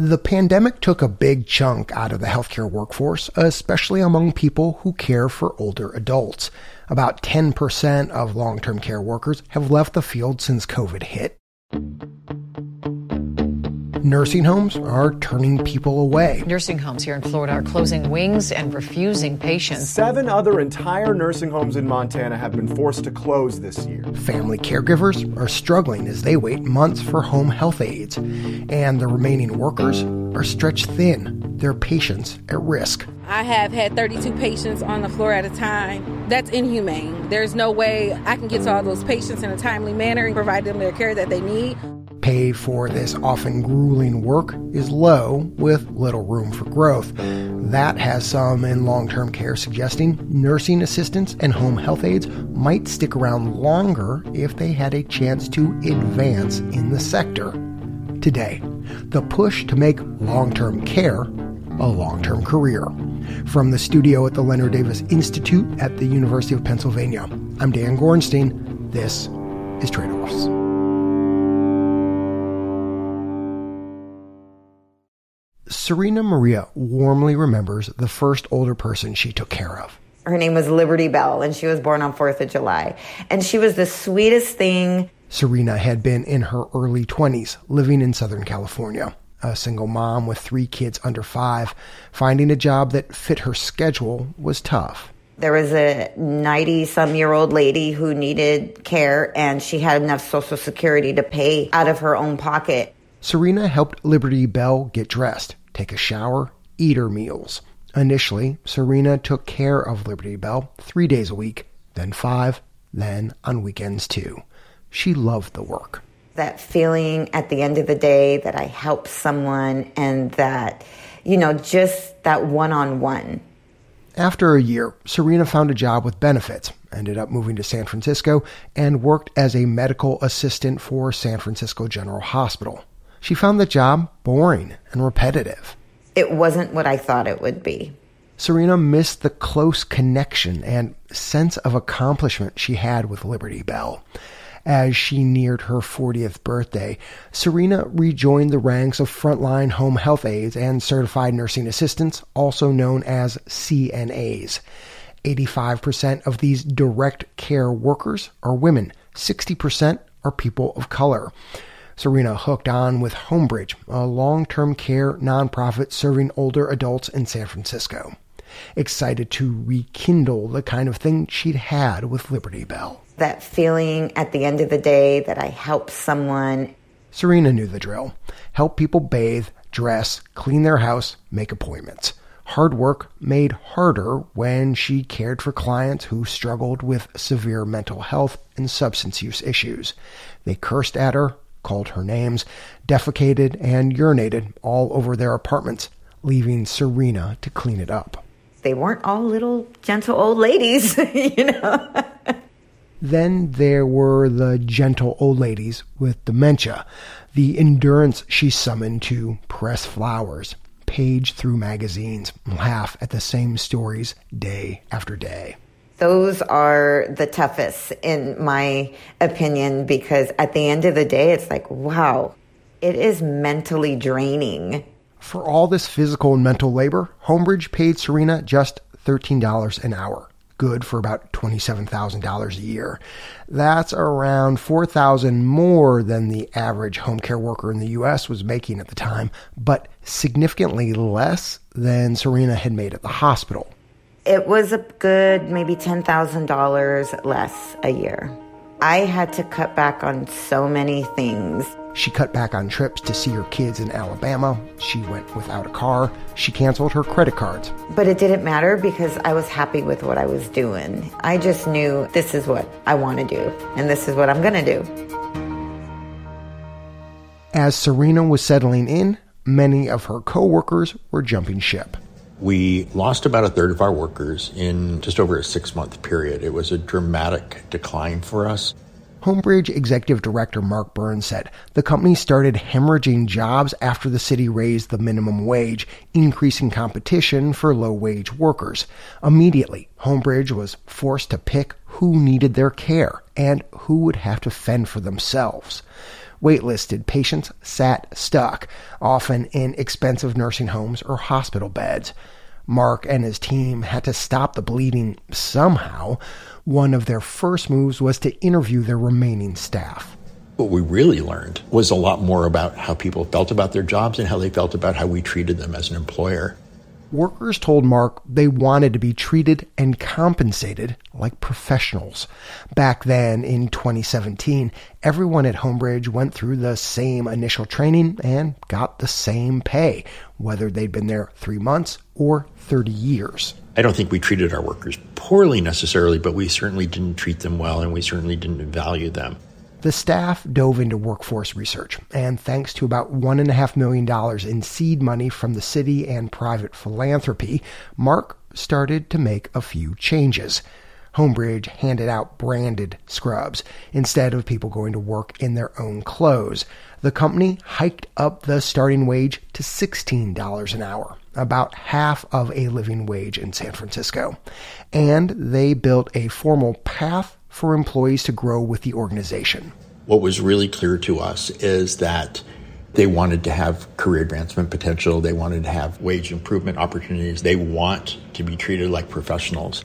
The pandemic took a big chunk out of the healthcare workforce, especially among people who care for older adults. About 10% of long term care workers have left the field since COVID hit nursing homes are turning people away. Nursing homes here in Florida are closing wings and refusing patients. Seven other entire nursing homes in Montana have been forced to close this year. Family caregivers are struggling as they wait months for home health aides, and the remaining workers are stretched thin, their patients at risk. I have had 32 patients on the floor at a time. That's inhumane. There's no way I can get to all those patients in a timely manner and provide them the care that they need pay for this often grueling work is low with little room for growth. That has some in long term care suggesting nursing assistants and home health aides might stick around longer if they had a chance to advance in the sector. Today, the push to make long term care a long term career. From the studio at the Leonard Davis Institute at the University of Pennsylvania, I'm Dan Gorenstein. This is Trade Offs. Serena Maria warmly remembers the first older person she took care of. Her name was Liberty Bell, and she was born on 4th of July. And she was the sweetest thing. Serena had been in her early 20s, living in Southern California. A single mom with three kids under five. Finding a job that fit her schedule was tough. There was a 90 some year old lady who needed care, and she had enough Social Security to pay out of her own pocket. Serena helped Liberty Bell get dressed, take a shower, eat her meals. Initially, Serena took care of Liberty Bell three days a week, then five, then on weekends too. She loved the work. That feeling at the end of the day that I helped someone and that, you know, just that one on one. After a year, Serena found a job with benefits, ended up moving to San Francisco, and worked as a medical assistant for San Francisco General Hospital. She found the job boring and repetitive. It wasn't what I thought it would be. Serena missed the close connection and sense of accomplishment she had with Liberty Bell. As she neared her 40th birthday, Serena rejoined the ranks of frontline home health aides and certified nursing assistants, also known as CNAs. 85% of these direct care workers are women, 60% are people of color. Serena hooked on with Homebridge, a long term care nonprofit serving older adults in San Francisco. Excited to rekindle the kind of thing she'd had with Liberty Bell. That feeling at the end of the day that I helped someone. Serena knew the drill help people bathe, dress, clean their house, make appointments. Hard work made harder when she cared for clients who struggled with severe mental health and substance use issues. They cursed at her, called her names, defecated and urinated all over their apartments, leaving Serena to clean it up. They weren't all little gentle old ladies, you know. then there were the gentle old ladies with dementia, the endurance she summoned to press flowers, page through magazines, laugh at the same stories day after day. Those are the toughest, in my opinion, because at the end of the day, it's like, wow, it is mentally draining. For all this physical and mental labor, Homebridge paid Serena just $13 an hour, good for about $27,000 a year. That's around 4000 more than the average home care worker in the US was making at the time, but significantly less than Serena had made at the hospital. It was a good maybe $10,000 less a year. I had to cut back on so many things. She cut back on trips to see her kids in Alabama. She went without a car. She canceled her credit cards. But it didn't matter because I was happy with what I was doing. I just knew this is what I want to do and this is what I'm going to do. As Serena was settling in, many of her coworkers were jumping ship. We lost about a third of our workers in just over a six month period. It was a dramatic decline for us. Homebridge Executive Director Mark Burns said the company started hemorrhaging jobs after the city raised the minimum wage, increasing competition for low wage workers. Immediately, Homebridge was forced to pick who needed their care and who would have to fend for themselves. Waitlisted patients sat stuck, often in expensive nursing homes or hospital beds. Mark and his team had to stop the bleeding somehow. One of their first moves was to interview their remaining staff. What we really learned was a lot more about how people felt about their jobs and how they felt about how we treated them as an employer. Workers told Mark they wanted to be treated and compensated like professionals. Back then, in 2017, everyone at Homebridge went through the same initial training and got the same pay, whether they'd been there three months or 30 years. I don't think we treated our workers poorly necessarily, but we certainly didn't treat them well and we certainly didn't value them. The staff dove into workforce research, and thanks to about $1.5 million in seed money from the city and private philanthropy, Mark started to make a few changes. Homebridge handed out branded scrubs instead of people going to work in their own clothes. The company hiked up the starting wage to $16 an hour, about half of a living wage in San Francisco. And they built a formal path for employees to grow with the organization. What was really clear to us is that they wanted to have career advancement potential, they wanted to have wage improvement opportunities, they want to be treated like professionals.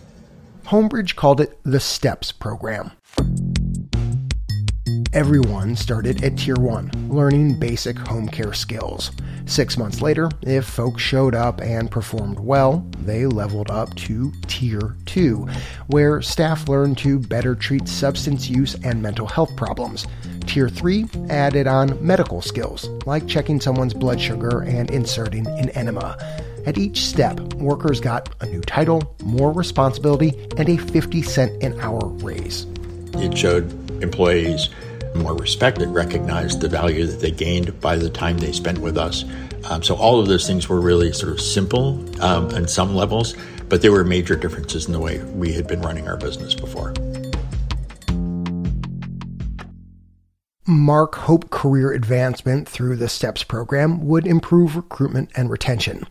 Homebridge called it the STEPS program. Everyone started at Tier 1, learning basic home care skills. Six months later, if folks showed up and performed well, they leveled up to Tier 2, where staff learned to better treat substance use and mental health problems. Tier 3 added on medical skills, like checking someone's blood sugar and inserting an enema. At each step, workers got a new title, more responsibility, and a 50 cent an hour raise. It showed employees more respect and recognized the value that they gained by the time they spent with us. Um, so all of those things were really sort of simple um, on some levels, but there were major differences in the way we had been running our business before. Mark hoped career advancement through the STEPS program would improve recruitment and retention.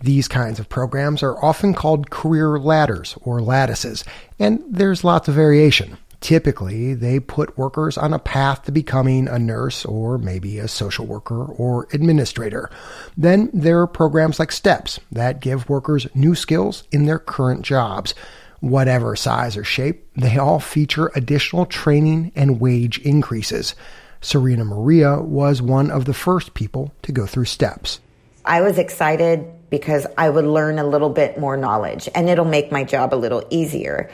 These kinds of programs are often called career ladders or lattices, and there's lots of variation. Typically, they put workers on a path to becoming a nurse or maybe a social worker or administrator. Then there are programs like STEPS that give workers new skills in their current jobs. Whatever size or shape, they all feature additional training and wage increases. Serena Maria was one of the first people to go through STEPS. I was excited because I would learn a little bit more knowledge and it'll make my job a little easier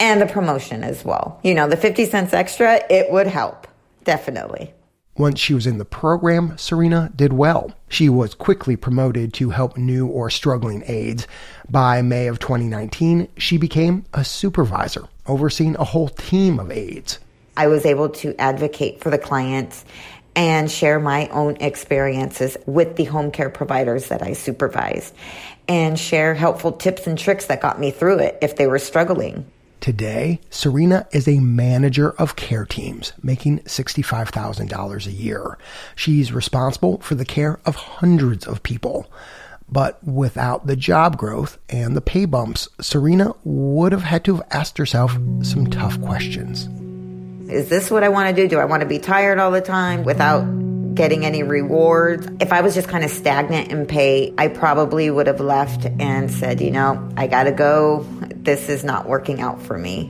and the promotion as well. You know, the 50 cents extra, it would help. Definitely. Once she was in the program, Serena did well. She was quickly promoted to help new or struggling aides. By May of 2019, she became a supervisor, overseeing a whole team of aides. I was able to advocate for the clients and share my own experiences with the home care providers that I supervised and share helpful tips and tricks that got me through it if they were struggling. Today, Serena is a manager of care teams, making $65,000 a year. She's responsible for the care of hundreds of people. But without the job growth and the pay bumps, Serena would have had to have asked herself some tough questions. Is this what I want to do? Do I want to be tired all the time without getting any rewards? If I was just kind of stagnant in pay, I probably would have left and said, you know, I got to go this is not working out for me.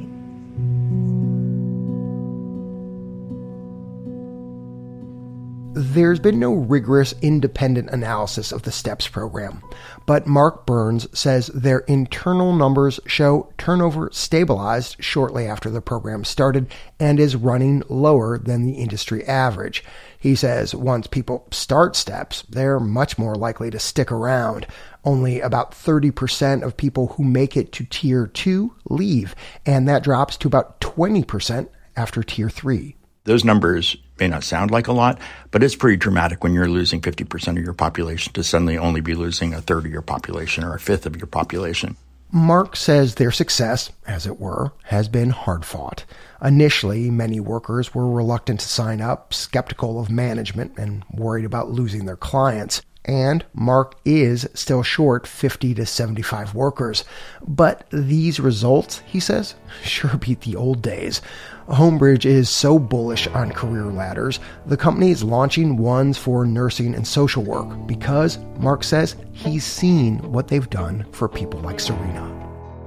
There's been no rigorous independent analysis of the STEPS program, but Mark Burns says their internal numbers show turnover stabilized shortly after the program started and is running lower than the industry average. He says once people start steps, they're much more likely to stick around. Only about 30% of people who make it to tier 2 leave, and that drops to about 20% after tier 3. Those numbers may not sound like a lot, but it's pretty dramatic when you're losing 50% of your population to suddenly only be losing a third of your population or a fifth of your population. Mark says their success, as it were, has been hard fought. Initially, many workers were reluctant to sign up, skeptical of management, and worried about losing their clients. And Mark is still short 50 to 75 workers. But these results, he says, sure beat the old days. Homebridge is so bullish on career ladders, the company is launching ones for nursing and social work because Mark says he's seen what they've done for people like Serena.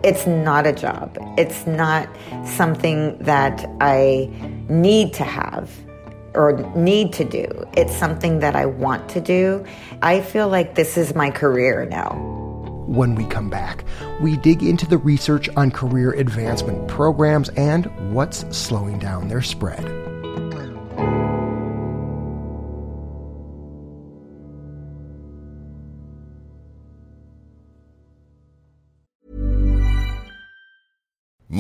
It's not a job. It's not something that I need to have or need to do. It's something that I want to do. I feel like this is my career now. When we come back, we dig into the research on career advancement programs and what's slowing down their spread.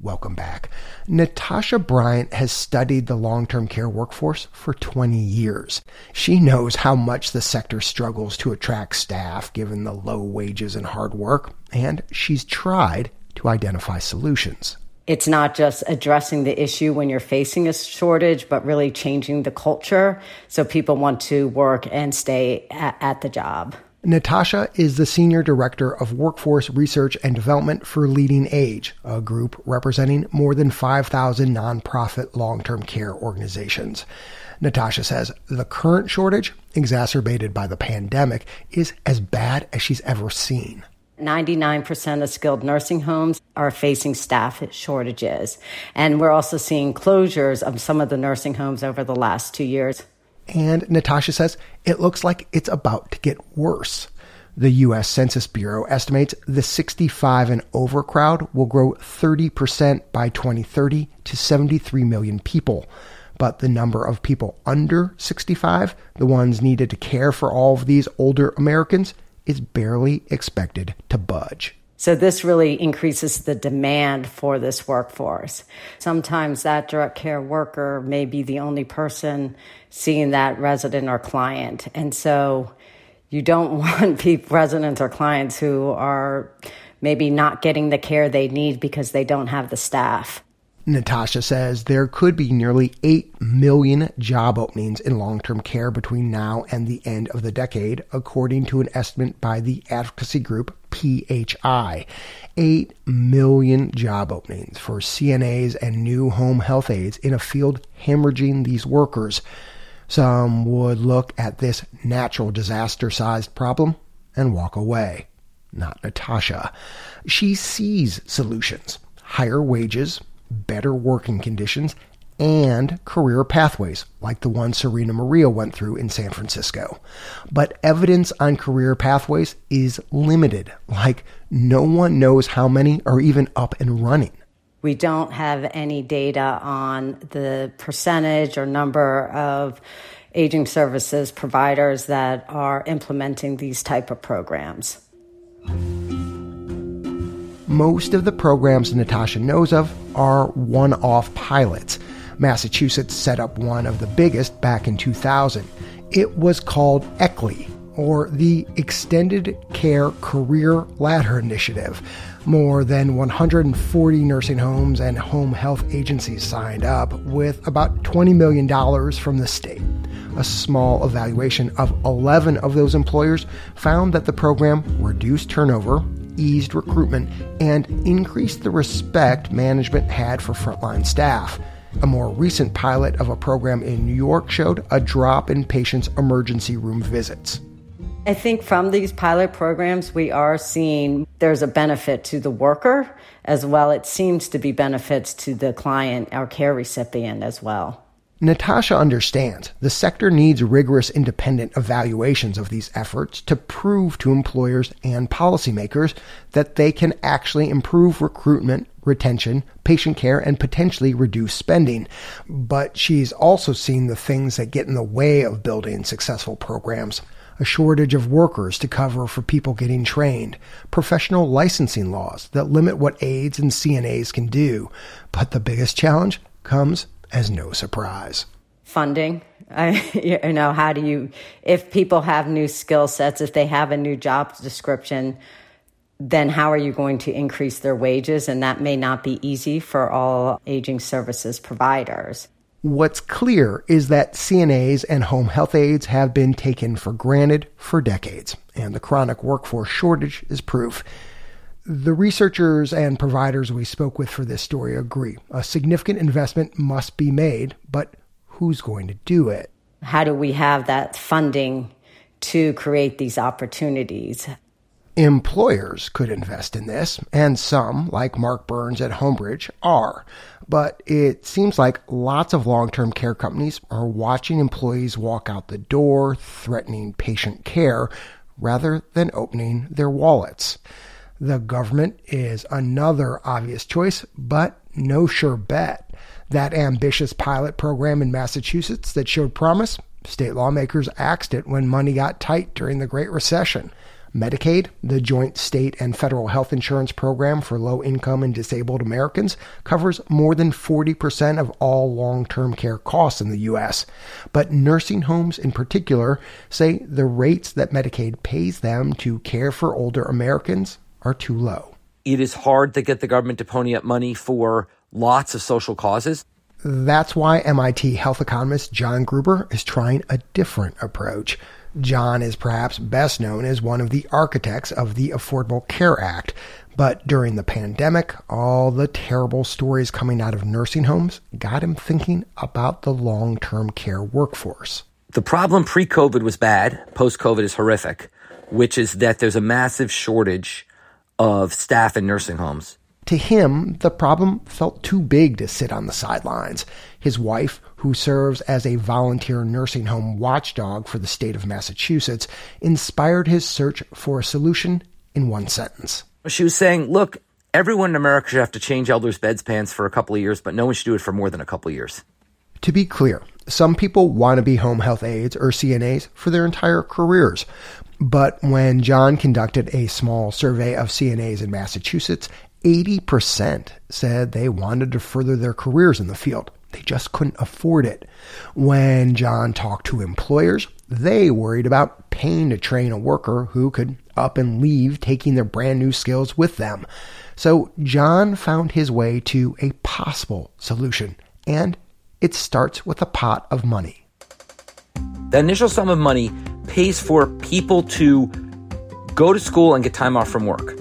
Welcome back. Natasha Bryant has studied the long term care workforce for 20 years. She knows how much the sector struggles to attract staff given the low wages and hard work, and she's tried to identify solutions. It's not just addressing the issue when you're facing a shortage, but really changing the culture so people want to work and stay at, at the job. Natasha is the Senior Director of Workforce Research and Development for LeadingAge, a group representing more than 5,000 nonprofit long term care organizations. Natasha says the current shortage, exacerbated by the pandemic, is as bad as she's ever seen. 99% of skilled nursing homes are facing staff shortages. And we're also seeing closures of some of the nursing homes over the last two years. And Natasha says it looks like it's about to get worse. The U.S. Census Bureau estimates the 65 and over crowd will grow 30% by 2030 to 73 million people. But the number of people under 65, the ones needed to care for all of these older Americans, is barely expected to budge. So this really increases the demand for this workforce. Sometimes that direct care worker may be the only person seeing that resident or client. And so you don't want people, residents or clients who are maybe not getting the care they need because they don't have the staff. Natasha says there could be nearly 8 million job openings in long term care between now and the end of the decade, according to an estimate by the advocacy group PHI. 8 million job openings for CNAs and new home health aides in a field hemorrhaging these workers. Some would look at this natural disaster sized problem and walk away. Not Natasha. She sees solutions higher wages, better working conditions, and career pathways like the one Serena Maria went through in San Francisco. But evidence on career pathways is limited, like no one knows how many are even up and running. We don't have any data on the percentage or number of aging services providers that are implementing these type of programs. Most of the programs Natasha knows of are one off pilots. Massachusetts set up one of the biggest back in 2000. It was called ECLI, or the Extended Care Career Ladder Initiative. More than 140 nursing homes and home health agencies signed up, with about $20 million from the state. A small evaluation of 11 of those employers found that the program reduced turnover, eased recruitment, and increased the respect management had for frontline staff. A more recent pilot of a program in New York showed a drop in patients' emergency room visits. I think from these pilot programs, we are seeing there's a benefit to the worker as well. It seems to be benefits to the client, our care recipient as well. Natasha understands the sector needs rigorous independent evaluations of these efforts to prove to employers and policymakers that they can actually improve recruitment, retention, patient care, and potentially reduce spending. But she's also seen the things that get in the way of building successful programs. A shortage of workers to cover for people getting trained, professional licensing laws that limit what aides and CNAs can do. But the biggest challenge comes as no surprise. Funding. I, you know, how do you, if people have new skill sets, if they have a new job description, then how are you going to increase their wages? And that may not be easy for all aging services providers. What's clear is that CNAs and home health aides have been taken for granted for decades, and the chronic workforce shortage is proof. The researchers and providers we spoke with for this story agree. A significant investment must be made, but who's going to do it? How do we have that funding to create these opportunities? Employers could invest in this, and some, like Mark Burns at Homebridge, are. But it seems like lots of long term care companies are watching employees walk out the door, threatening patient care, rather than opening their wallets. The government is another obvious choice, but no sure bet. That ambitious pilot program in Massachusetts that showed promise, state lawmakers axed it when money got tight during the Great Recession. Medicaid, the joint state and federal health insurance program for low income and disabled Americans, covers more than 40% of all long term care costs in the U.S. But nursing homes in particular say the rates that Medicaid pays them to care for older Americans are too low. It is hard to get the government to pony up money for lots of social causes. That's why MIT health economist John Gruber is trying a different approach. John is perhaps best known as one of the architects of the Affordable Care Act. But during the pandemic, all the terrible stories coming out of nursing homes got him thinking about the long term care workforce. The problem pre COVID was bad, post COVID is horrific, which is that there's a massive shortage of staff in nursing homes. To him, the problem felt too big to sit on the sidelines. His wife, who serves as a volunteer nursing home watchdog for the state of Massachusetts, inspired his search for a solution in one sentence. She was saying, Look, everyone in America should have to change elders' beds pans for a couple of years, but no one should do it for more than a couple of years. To be clear, some people want to be home health aides or CNAs for their entire careers. But when John conducted a small survey of CNAs in Massachusetts, 80% said they wanted to further their careers in the field. They just couldn't afford it. When John talked to employers, they worried about paying to train a worker who could up and leave taking their brand new skills with them. So John found his way to a possible solution, and it starts with a pot of money. The initial sum of money pays for people to go to school and get time off from work.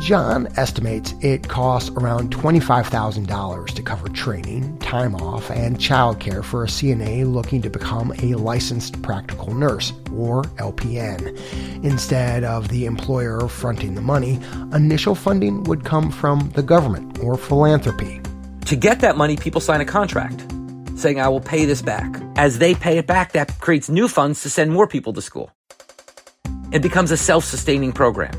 John estimates it costs around $25,000 to cover training, time off, and childcare for a CNA looking to become a licensed practical nurse, or LPN. Instead of the employer fronting the money, initial funding would come from the government or philanthropy. To get that money, people sign a contract saying, I will pay this back. As they pay it back, that creates new funds to send more people to school. It becomes a self sustaining program.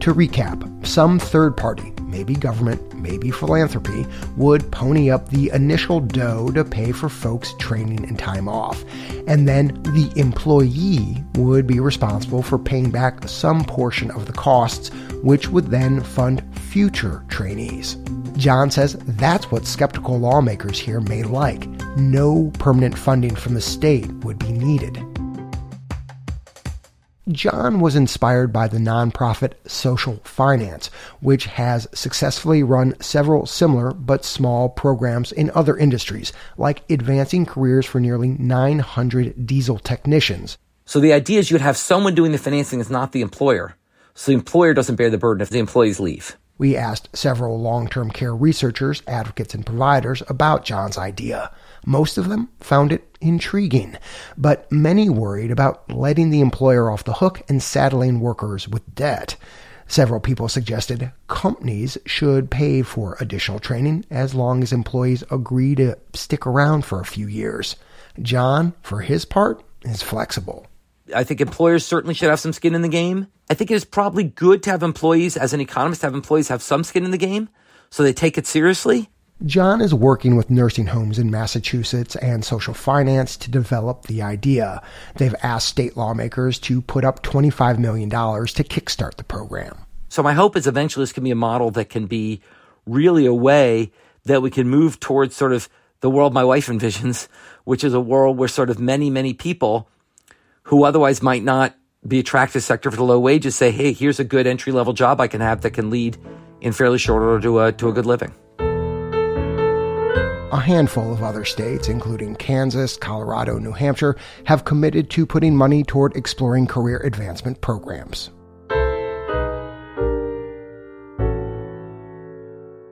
To recap, some third party, maybe government, maybe philanthropy, would pony up the initial dough to pay for folks' training and time off. And then the employee would be responsible for paying back some portion of the costs, which would then fund future trainees. John says that's what skeptical lawmakers here may like. No permanent funding from the state would be needed. John was inspired by the nonprofit Social Finance, which has successfully run several similar but small programs in other industries, like advancing careers for nearly 900 diesel technicians. So the idea is you'd have someone doing the financing is not the employer. So the employer doesn't bear the burden if the employees leave. We asked several long term care researchers, advocates, and providers about John's idea. Most of them found it intriguing, but many worried about letting the employer off the hook and saddling workers with debt. Several people suggested companies should pay for additional training as long as employees agree to stick around for a few years. John, for his part, is flexible. I think employers certainly should have some skin in the game. I think it is probably good to have employees, as an economist, have employees have some skin in the game so they take it seriously. John is working with nursing homes in Massachusetts and social finance to develop the idea. They've asked state lawmakers to put up $25 million to kickstart the program. So my hope is eventually this can be a model that can be really a way that we can move towards sort of the world my wife envisions, which is a world where sort of many, many people who otherwise might not be attractive sector for the low wages say, hey, here's a good entry level job I can have that can lead in fairly short order to a, to a good living. A handful of other states, including Kansas, Colorado, New Hampshire, have committed to putting money toward exploring career advancement programs.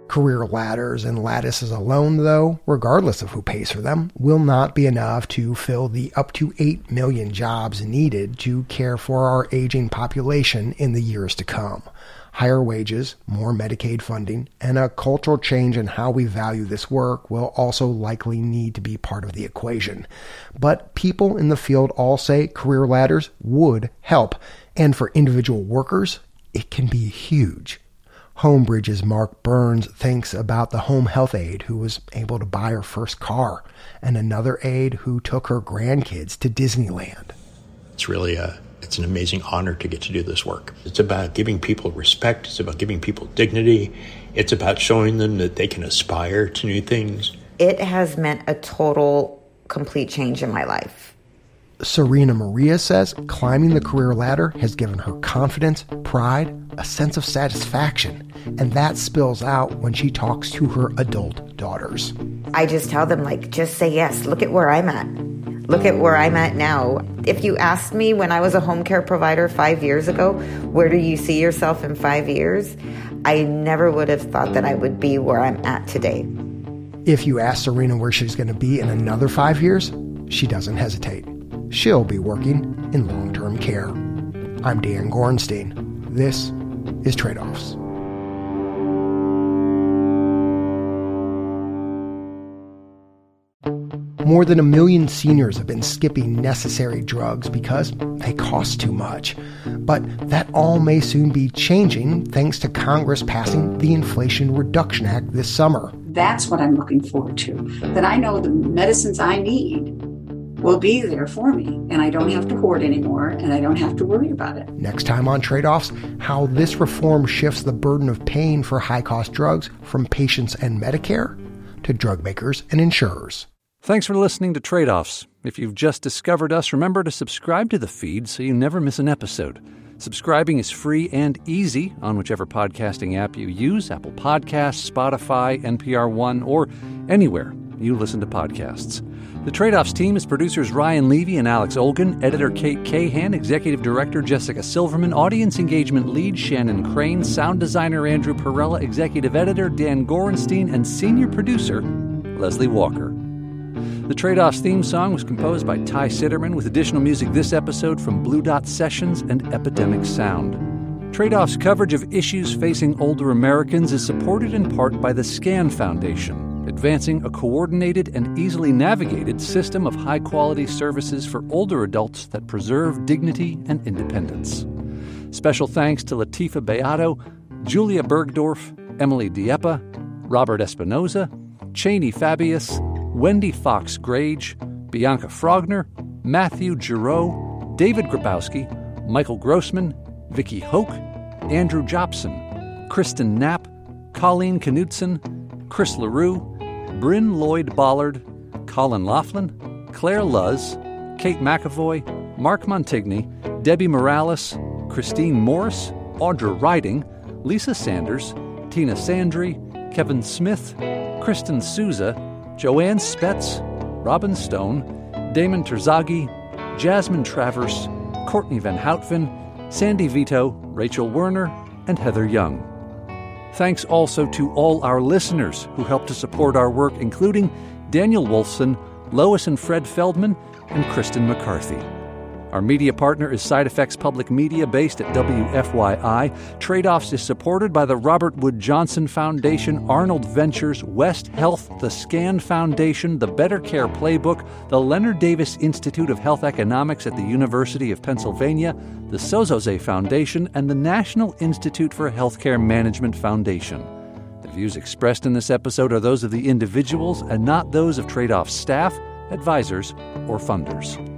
Career ladders and lattices alone, though, regardless of who pays for them, will not be enough to fill the up to 8 million jobs needed to care for our aging population in the years to come higher wages, more Medicaid funding, and a cultural change in how we value this work will also likely need to be part of the equation. But people in the field all say career ladders would help, and for individual workers, it can be huge. Homebridge's Mark Burns thinks about the home health aide who was able to buy her first car, and another aide who took her grandkids to Disneyland. It's really a it's an amazing honor to get to do this work. It's about giving people respect, it's about giving people dignity, it's about showing them that they can aspire to new things. It has meant a total, complete change in my life. Serena Maria says climbing the career ladder has given her confidence, pride, a sense of satisfaction, and that spills out when she talks to her adult daughters. I just tell them, like, just say yes. Look at where I'm at. Look at where I'm at now. If you asked me when I was a home care provider five years ago, where do you see yourself in five years? I never would have thought that I would be where I'm at today. If you ask Serena where she's going to be in another five years, she doesn't hesitate. She'll be working in long term care. I'm Dan Gorenstein. This is Trade Offs. More than a million seniors have been skipping necessary drugs because they cost too much. But that all may soon be changing thanks to Congress passing the Inflation Reduction Act this summer. That's what I'm looking forward to. That I know the medicines I need will be there for me and I don't have to hoard anymore and I don't have to worry about it. Next time on Trade Offs, how this reform shifts the burden of paying for high cost drugs from patients and Medicare to drug makers and insurers. Thanks for listening to Trade Offs. If you've just discovered us, remember to subscribe to the feed so you never miss an episode. Subscribing is free and easy on whichever podcasting app you use Apple Podcasts, Spotify, NPR One, or anywhere you listen to podcasts. The Trade Offs team is producers Ryan Levy and Alex Olgin, editor Kate Cahan, executive director Jessica Silverman, audience engagement lead Shannon Crane, sound designer Andrew Perella, executive editor Dan Gorenstein, and senior producer Leslie Walker. The Trade Offs theme song was composed by Ty Citerman with additional music this episode from Blue Dot Sessions and Epidemic Sound. Trade Offs coverage of issues facing older Americans is supported in part by the SCAN Foundation, advancing a coordinated and easily navigated system of high quality services for older adults that preserve dignity and independence. Special thanks to Latifa Beato, Julia Bergdorf, Emily Dieppe, Robert Espinoza, Cheney Fabius, Wendy Fox Grage, Bianca Frogner, Matthew Giroux, David Grabowski, Michael Grossman, Vicky Hoke, Andrew Jobson, Kristen Knapp, Colleen Knutson, Chris LaRue, Bryn Lloyd Bollard, Colin Laughlin, Claire Luz, Kate McEvoy, Mark Montigny, Debbie Morales, Christine Morris, Audra Riding, Lisa Sanders, Tina Sandry, Kevin Smith, Kristen Souza, Joanne Spetz, Robin Stone, Damon Terzaghi, Jasmine Travers, Courtney Van Houtven, Sandy Vito, Rachel Werner, and Heather Young. Thanks also to all our listeners who helped to support our work, including Daniel Wolfson, Lois and Fred Feldman, and Kristen McCarthy. Our media partner is Side Effects Public Media based at WFYI. Trade Offs is supported by the Robert Wood Johnson Foundation, Arnold Ventures, West Health, the SCAN Foundation, the Better Care Playbook, the Leonard Davis Institute of Health Economics at the University of Pennsylvania, the Sozosei Foundation, and the National Institute for Healthcare Management Foundation. The views expressed in this episode are those of the individuals and not those of Trade Off's staff, advisors, or funders.